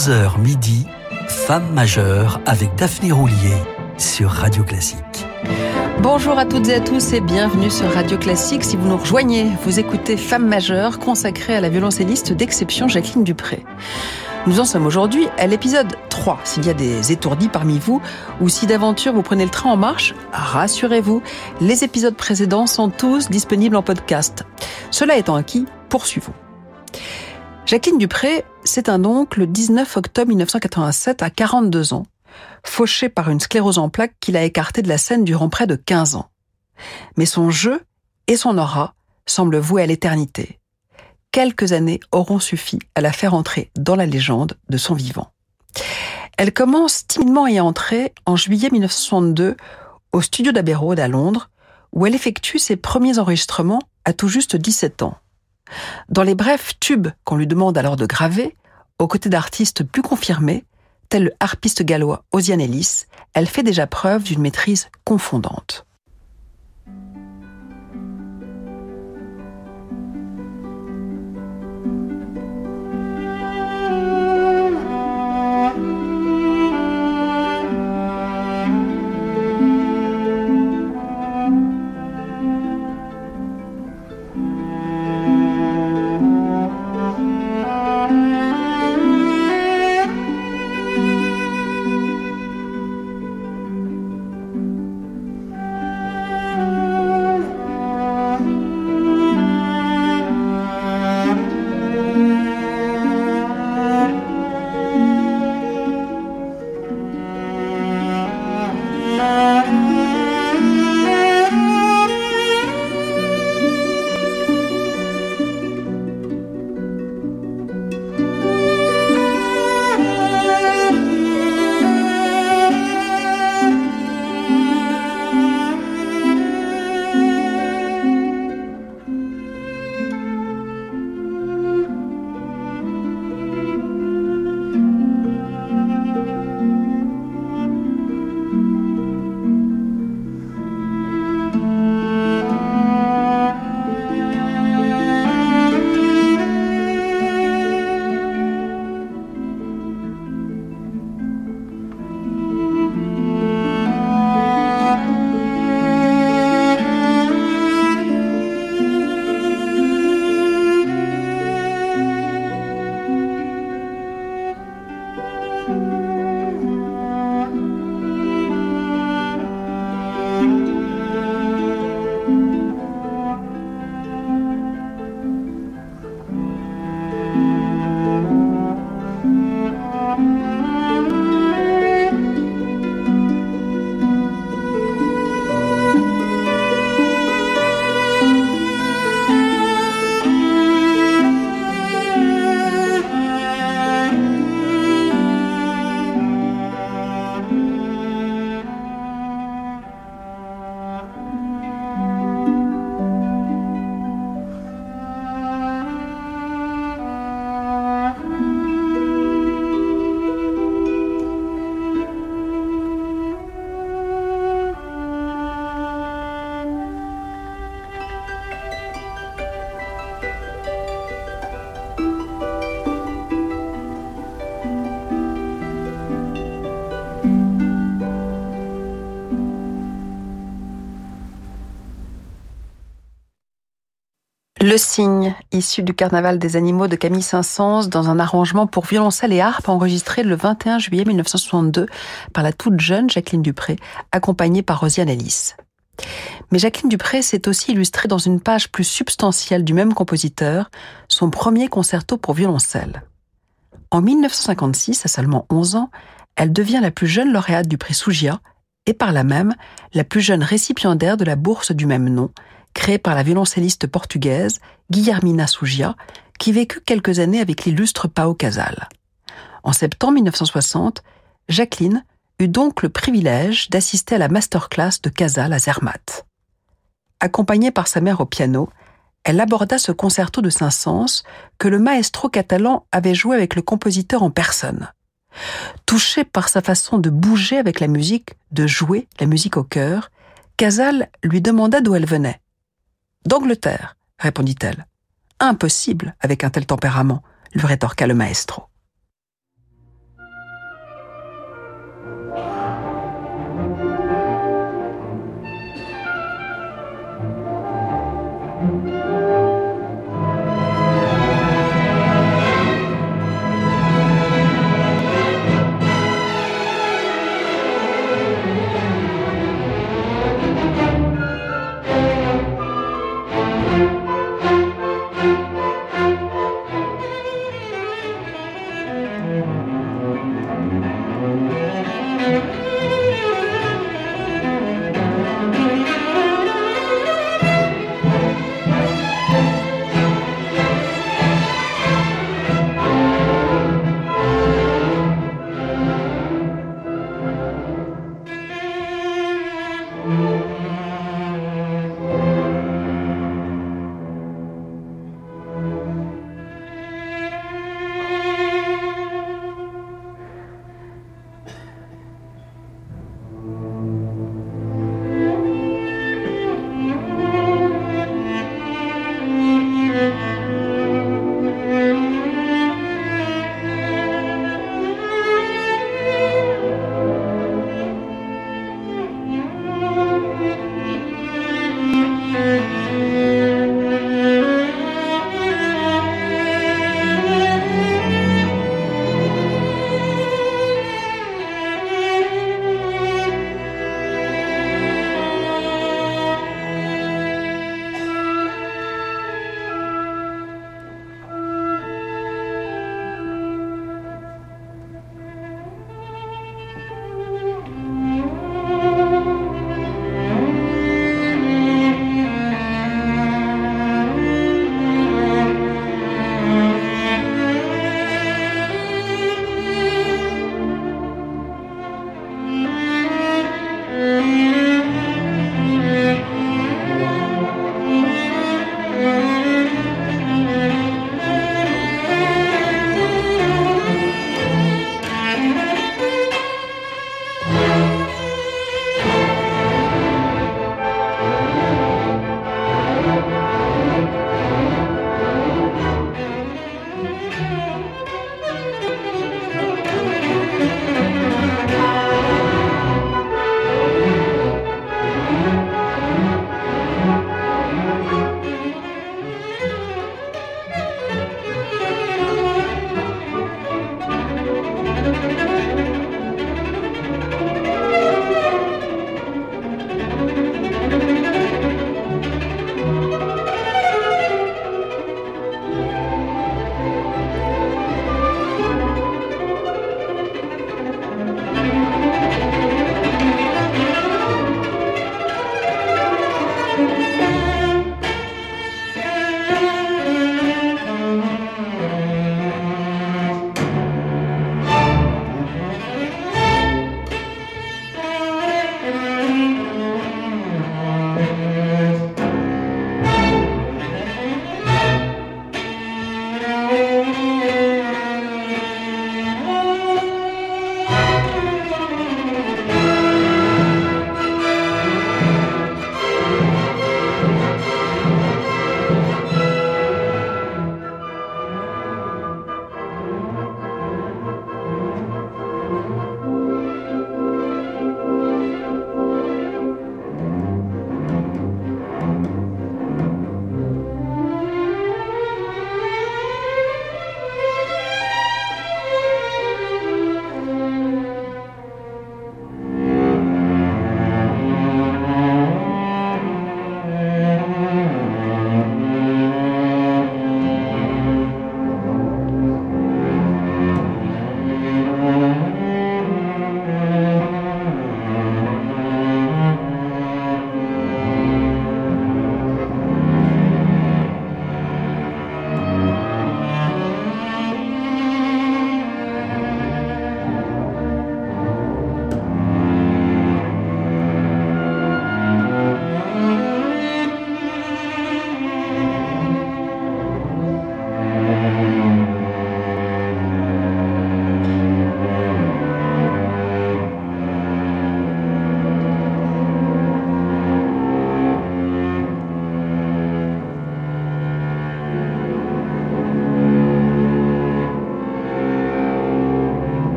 11h midi, Femme majeure avec Daphné Roulier sur Radio Classique. Bonjour à toutes et à tous et bienvenue sur Radio Classique. Si vous nous rejoignez, vous écoutez Femme majeure consacrée à la violoncelliste d'exception Jacqueline Dupré. Nous en sommes aujourd'hui à l'épisode 3. S'il y a des étourdis parmi vous ou si d'aventure vous prenez le train en marche, rassurez-vous, les épisodes précédents sont tous disponibles en podcast. Cela étant acquis, poursuivons. Jacqueline Dupré, c'est un oncle le 19 octobre 1987 à 42 ans, fauché par une sclérose en plaques qui l'a écarté de la scène durant près de 15 ans. Mais son jeu et son aura semblent voués à l'éternité. Quelques années auront suffi à la faire entrer dans la légende de son vivant. Elle commence timidement à y entrer en juillet 1962 au studio d'Abbey à Londres, où elle effectue ses premiers enregistrements à tout juste 17 ans. Dans les brefs tubes qu'on lui demande alors de graver, aux côtés d'artistes plus confirmés, tel le harpiste gallois Ozian Ellis, elle fait déjà preuve d'une maîtrise confondante. Le cygne, issu du Carnaval des animaux de Camille Saint-Saëns dans un arrangement pour violoncelle et harpe enregistré le 21 juillet 1962 par la toute jeune Jacqueline Dupré, accompagnée par Rosiane Ellis. Mais Jacqueline Dupré s'est aussi illustrée dans une page plus substantielle du même compositeur, son premier concerto pour violoncelle. En 1956, à seulement 11 ans, elle devient la plus jeune lauréate du prix Sougia et par là même la plus jeune récipiendaire de la bourse du même nom, créé par la violoncelliste portugaise Guillermina Sougia, qui vécut quelques années avec l'illustre Pao Casal. En septembre 1960, Jacqueline eut donc le privilège d'assister à la masterclass de Casal à Zermatt. Accompagnée par sa mère au piano, elle aborda ce concerto de Saint-Saëns que le maestro catalan avait joué avec le compositeur en personne. Touché par sa façon de bouger avec la musique, de jouer la musique au cœur, Casal lui demanda d'où elle venait. D'Angleterre, répondit-elle. Impossible avec un tel tempérament, lui rétorqua le maestro.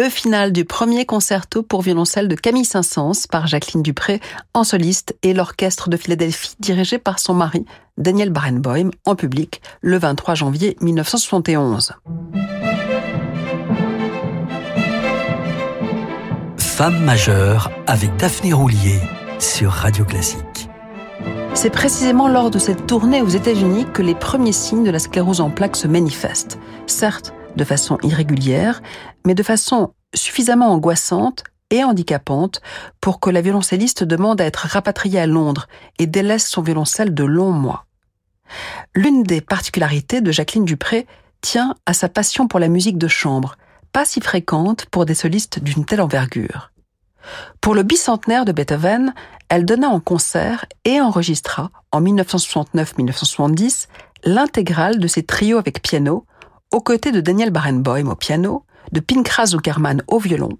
Le final du premier concerto pour violoncelle de Camille Saint-Saëns par Jacqueline Dupré en soliste et l'orchestre de Philadelphie dirigé par son mari Daniel Barenboim en public le 23 janvier 1971. Femme majeure avec Daphné Roulier sur Radio Classique. C'est précisément lors de cette tournée aux États-Unis que les premiers signes de la sclérose en plaques se manifestent. Certes, de façon irrégulière, mais de façon suffisamment angoissante et handicapante pour que la violoncelliste demande à être rapatriée à Londres et délaisse son violoncelle de longs mois. L'une des particularités de Jacqueline Dupré tient à sa passion pour la musique de chambre, pas si fréquente pour des solistes d'une telle envergure. Pour le bicentenaire de Beethoven, elle donna en concert et enregistra, en 1969-1970, l'intégrale de ses trios avec piano, aux côtés de Daniel Barenboim au piano, de Pinkras Zuckerman au violon,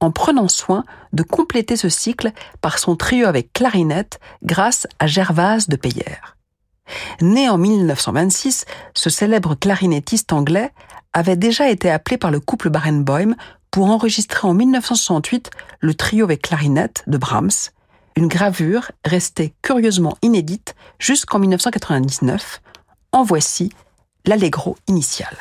en prenant soin de compléter ce cycle par son trio avec clarinette grâce à Gervase de Peyer. Né en 1926, ce célèbre clarinettiste anglais avait déjà été appelé par le couple Barenboim pour enregistrer en 1968 le trio avec clarinette de Brahms, une gravure restée curieusement inédite jusqu'en 1999. En voici l'allegro initial.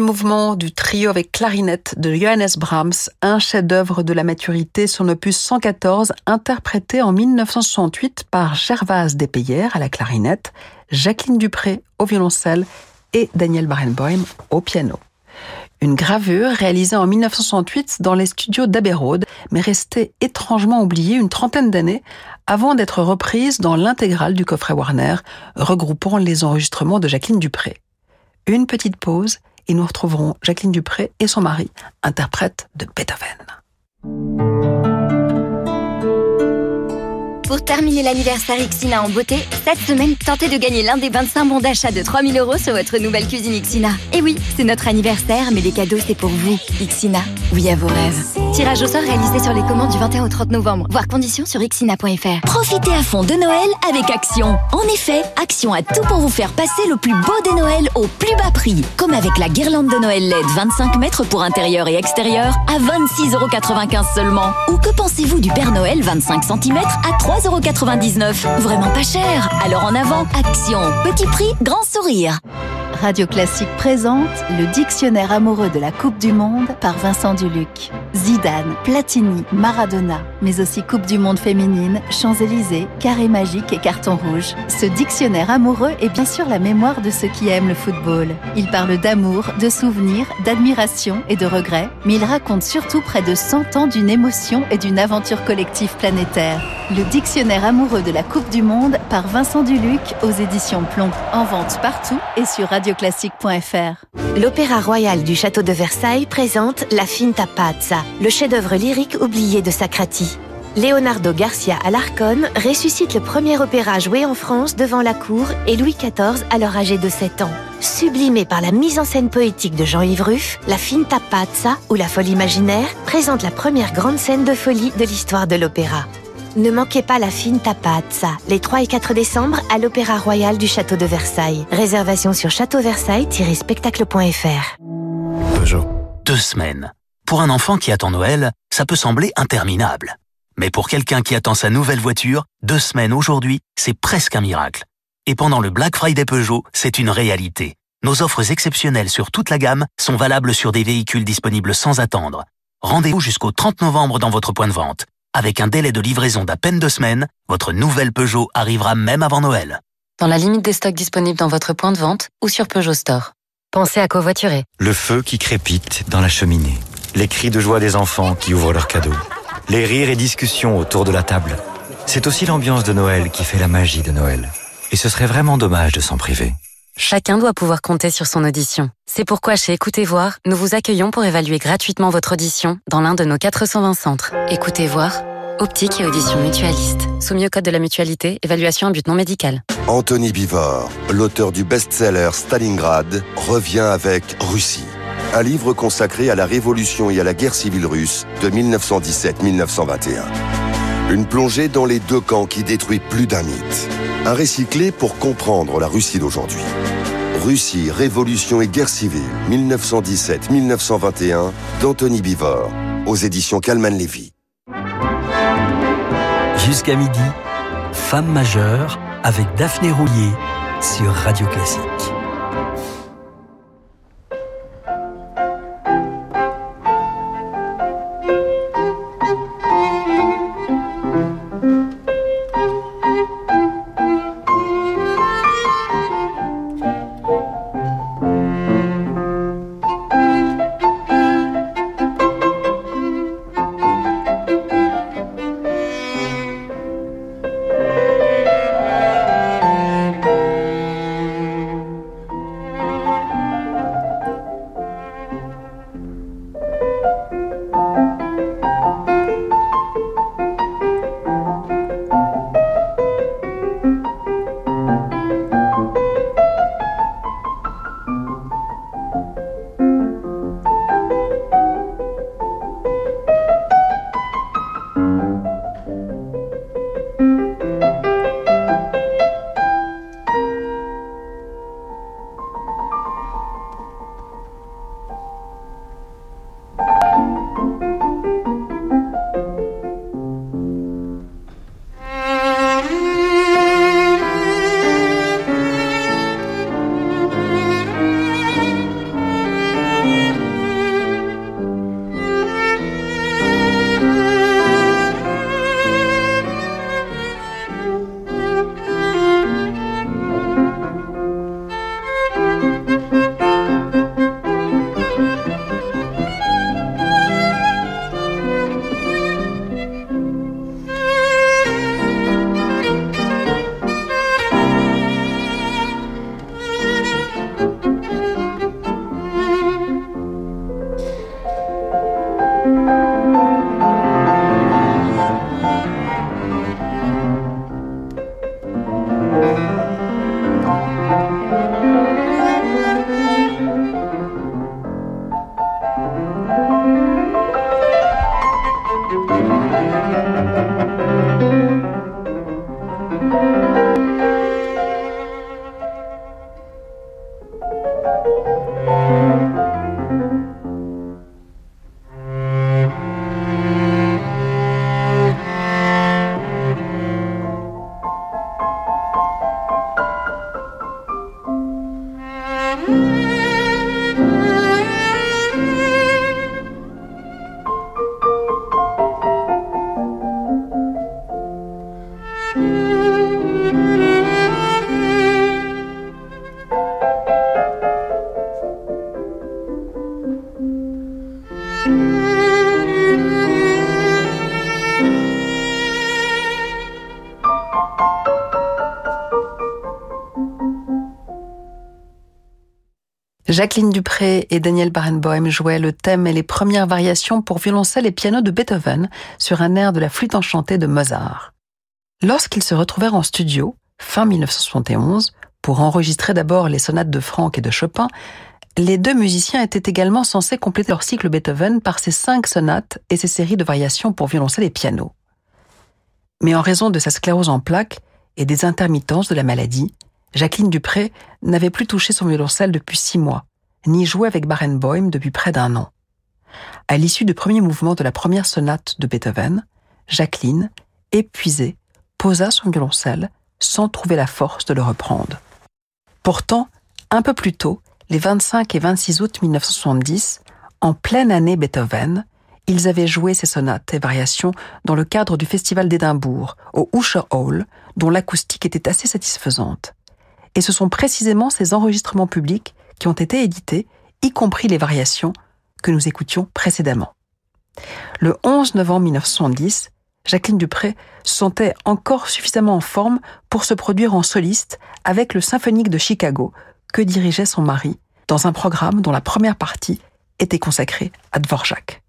Premier mouvement du trio avec clarinette de Johannes Brahms, un chef-d'œuvre de la maturité, son opus 114, interprété en 1968 par Gervase Despayères à la clarinette, Jacqueline Dupré au violoncelle et Daniel Barenboim au piano. Une gravure réalisée en 1968 dans les studios d'Abbey mais restée étrangement oubliée une trentaine d'années avant d'être reprise dans l'intégrale du coffret Warner, regroupant les enregistrements de Jacqueline Dupré. Une petite pause et nous retrouverons Jacqueline Dupré et son mari, interprète de Beethoven. Pour terminer l'anniversaire Xina en beauté, cette semaine, tentez de gagner l'un des 25 bons d'achat de 3000 euros sur votre nouvelle cuisine Xina. Et oui, c'est notre anniversaire, mais les cadeaux, c'est pour vous. Xina, oui à vos rêves. Tirage au sort réalisé sur les commandes du 21 au 30 novembre. Voir conditions sur xina.fr. Profitez à fond de Noël avec Action. En effet, Action a tout pour vous faire passer le plus beau des Noëls au plus bas prix. Comme avec la guirlande de Noël LED 25 mètres pour intérieur et extérieur à 26,95€ seulement. Ou que pensez-vous du Père Noël 25 cm à 3 3,99€. Vraiment pas cher. Alors en avant, action. Petit prix, grand sourire. Radio Classique présente le dictionnaire amoureux de la Coupe du Monde par Vincent Duluc. Zidane, Platini, Maradona, mais aussi Coupe du Monde féminine, Champs-Élysées, Carré magique et Carton rouge. Ce dictionnaire amoureux est bien sûr la mémoire de ceux qui aiment le football. Il parle d'amour, de souvenirs, d'admiration et de regrets, mais il raconte surtout près de 100 ans d'une émotion et d'une aventure collective planétaire. Le dictionnaire amoureux de la Coupe du Monde par Vincent Duluc aux éditions Plomb. En vente partout et sur L'Opéra Royal du Château de Versailles présente La Finta Pazza, le chef-d'œuvre lyrique oublié de Sacrati. Leonardo Garcia Alarcón ressuscite le premier opéra joué en France devant la cour et Louis XIV alors âgé de 7 ans. Sublimé par la mise en scène poétique de Jean-Yves Ruff, La Finta Pazza ou La Folie imaginaire présente la première grande scène de folie de l'histoire de l'opéra. Ne manquez pas la Finta Pazza, les 3 et 4 décembre à l'Opéra Royal du Château de Versailles. Réservation sur châteauversailles-spectacle.fr. Peugeot. Deux semaines. Pour un enfant qui attend Noël, ça peut sembler interminable. Mais pour quelqu'un qui attend sa nouvelle voiture, deux semaines aujourd'hui, c'est presque un miracle. Et pendant le Black Friday Peugeot, c'est une réalité. Nos offres exceptionnelles sur toute la gamme sont valables sur des véhicules disponibles sans attendre. Rendez-vous jusqu'au 30 novembre dans votre point de vente. Avec un délai de livraison d'à peine deux semaines, votre nouvelle Peugeot arrivera même avant Noël. Dans la limite des stocks disponibles dans votre point de vente ou sur Peugeot Store. Pensez à covoiturer. Le feu qui crépite dans la cheminée. Les cris de joie des enfants qui ouvrent leurs cadeaux. Les rires et discussions autour de la table. C'est aussi l'ambiance de Noël qui fait la magie de Noël. Et ce serait vraiment dommage de s'en priver. Chacun doit pouvoir compter sur son audition. C'est pourquoi chez Écoutez Voir, nous vous accueillons pour évaluer gratuitement votre audition dans l'un de nos 420 centres. Écoutez Voir, optique et audition mutualiste. Soumis au code de la mutualité, évaluation à but non médical. Anthony Bivor, l'auteur du best-seller Stalingrad, revient avec Russie. Un livre consacré à la révolution et à la guerre civile russe de 1917-1921. Une plongée dans les deux camps qui détruit plus d'un mythe. Un récit pour comprendre la Russie d'aujourd'hui. Russie, Révolution et Guerre civile, 1917-1921, d'Anthony Bivor, aux éditions Calman Levy. Jusqu'à midi, Femme majeure avec Daphné Roulier sur Radio Classique. Jacqueline Dupré et Daniel Barenboim jouaient le thème et les premières variations pour violoncelle et piano de Beethoven sur un air de la flûte enchantée de Mozart. Lorsqu'ils se retrouvèrent en studio, fin 1971, pour enregistrer d'abord les sonates de Franck et de Chopin, les deux musiciens étaient également censés compléter leur cycle Beethoven par ces cinq sonates et ces séries de variations pour violoncelle et piano. Mais en raison de sa sclérose en plaques et des intermittences de la maladie, Jacqueline Dupré n'avait plus touché son violoncelle depuis six mois, ni joué avec Barenboim depuis près d'un an. À l'issue du premier mouvement de la première sonate de Beethoven, Jacqueline, épuisée, posa son violoncelle sans trouver la force de le reprendre. Pourtant, un peu plus tôt, les 25 et 26 août 1970, en pleine année Beethoven, ils avaient joué ces sonates et variations dans le cadre du Festival d'Édimbourg, au Usher Hall, dont l'acoustique était assez satisfaisante et ce sont précisément ces enregistrements publics qui ont été édités, y compris les variations que nous écoutions précédemment. Le 11 novembre 1970, Jacqueline Dupré se sentait encore suffisamment en forme pour se produire en soliste avec le Symphonique de Chicago que dirigeait son mari dans un programme dont la première partie était consacrée à Dvorak.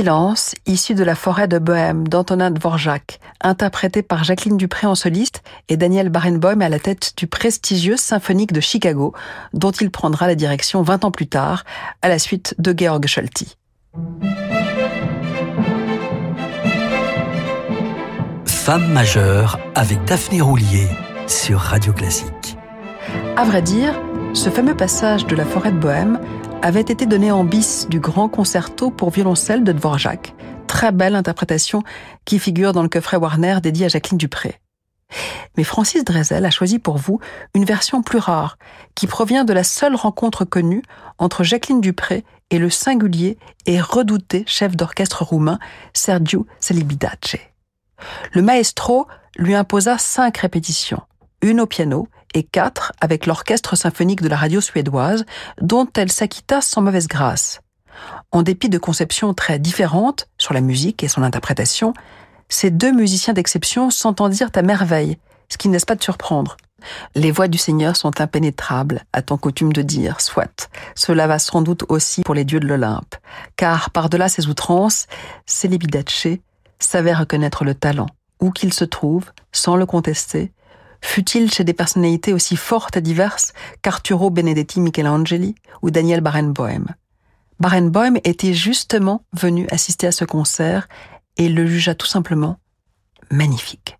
Silence, issu de la forêt de Bohème d'Antonin Dvorak, interprété par Jacqueline Dupré en soliste et Daniel Barenboim à la tête du prestigieux symphonique de Chicago, dont il prendra la direction 20 ans plus tard, à la suite de Georg Scholti. Femme majeure avec Daphné Roulier sur Radio Classique. À vrai dire, ce fameux passage de la forêt de Bohème avait été donné en bis du grand concerto pour violoncelle de Dvorak. Très belle interprétation qui figure dans le coffret Warner dédié à Jacqueline Dupré. Mais Francis Drezel a choisi pour vous une version plus rare, qui provient de la seule rencontre connue entre Jacqueline Dupré et le singulier et redouté chef d'orchestre roumain Sergiu Celibidache. Le maestro lui imposa cinq répétitions, une au piano et quatre avec l'orchestre symphonique de la radio suédoise, dont elle s'acquitta sans mauvaise grâce. En dépit de conceptions très différentes sur la musique et son interprétation, ces deux musiciens d'exception s'entendirent à merveille, ce qui ne laisse pas de surprendre. Les voix du Seigneur sont impénétrables, a-t-on coutume de dire, soit. Cela va sans doute aussi pour les dieux de l'Olympe, car par-delà ses outrances, Célibidache savait reconnaître le talent, où qu'il se trouve, sans le contester, fut-il chez des personnalités aussi fortes et diverses qu'Arturo Benedetti Michelangeli ou Daniel Barenboim? Barenboim était justement venu assister à ce concert et le jugea tout simplement magnifique.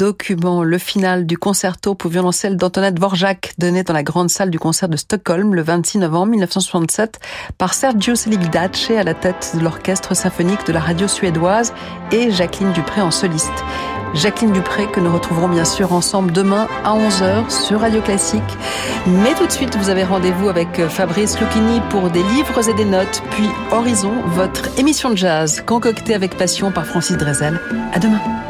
Document, le final du concerto pour violoncelle d'Antoinette Dvorak, donné dans la grande salle du concert de Stockholm le 26 novembre 1967 par Sergio Seligdace à la tête de l'orchestre symphonique de la radio suédoise et Jacqueline Dupré en soliste. Jacqueline Dupré que nous retrouverons bien sûr ensemble demain à 11h sur Radio Classique. Mais tout de suite, vous avez rendez-vous avec Fabrice Lucchini pour des livres et des notes, puis Horizon, votre émission de jazz concoctée avec passion par Francis Drezel. À demain.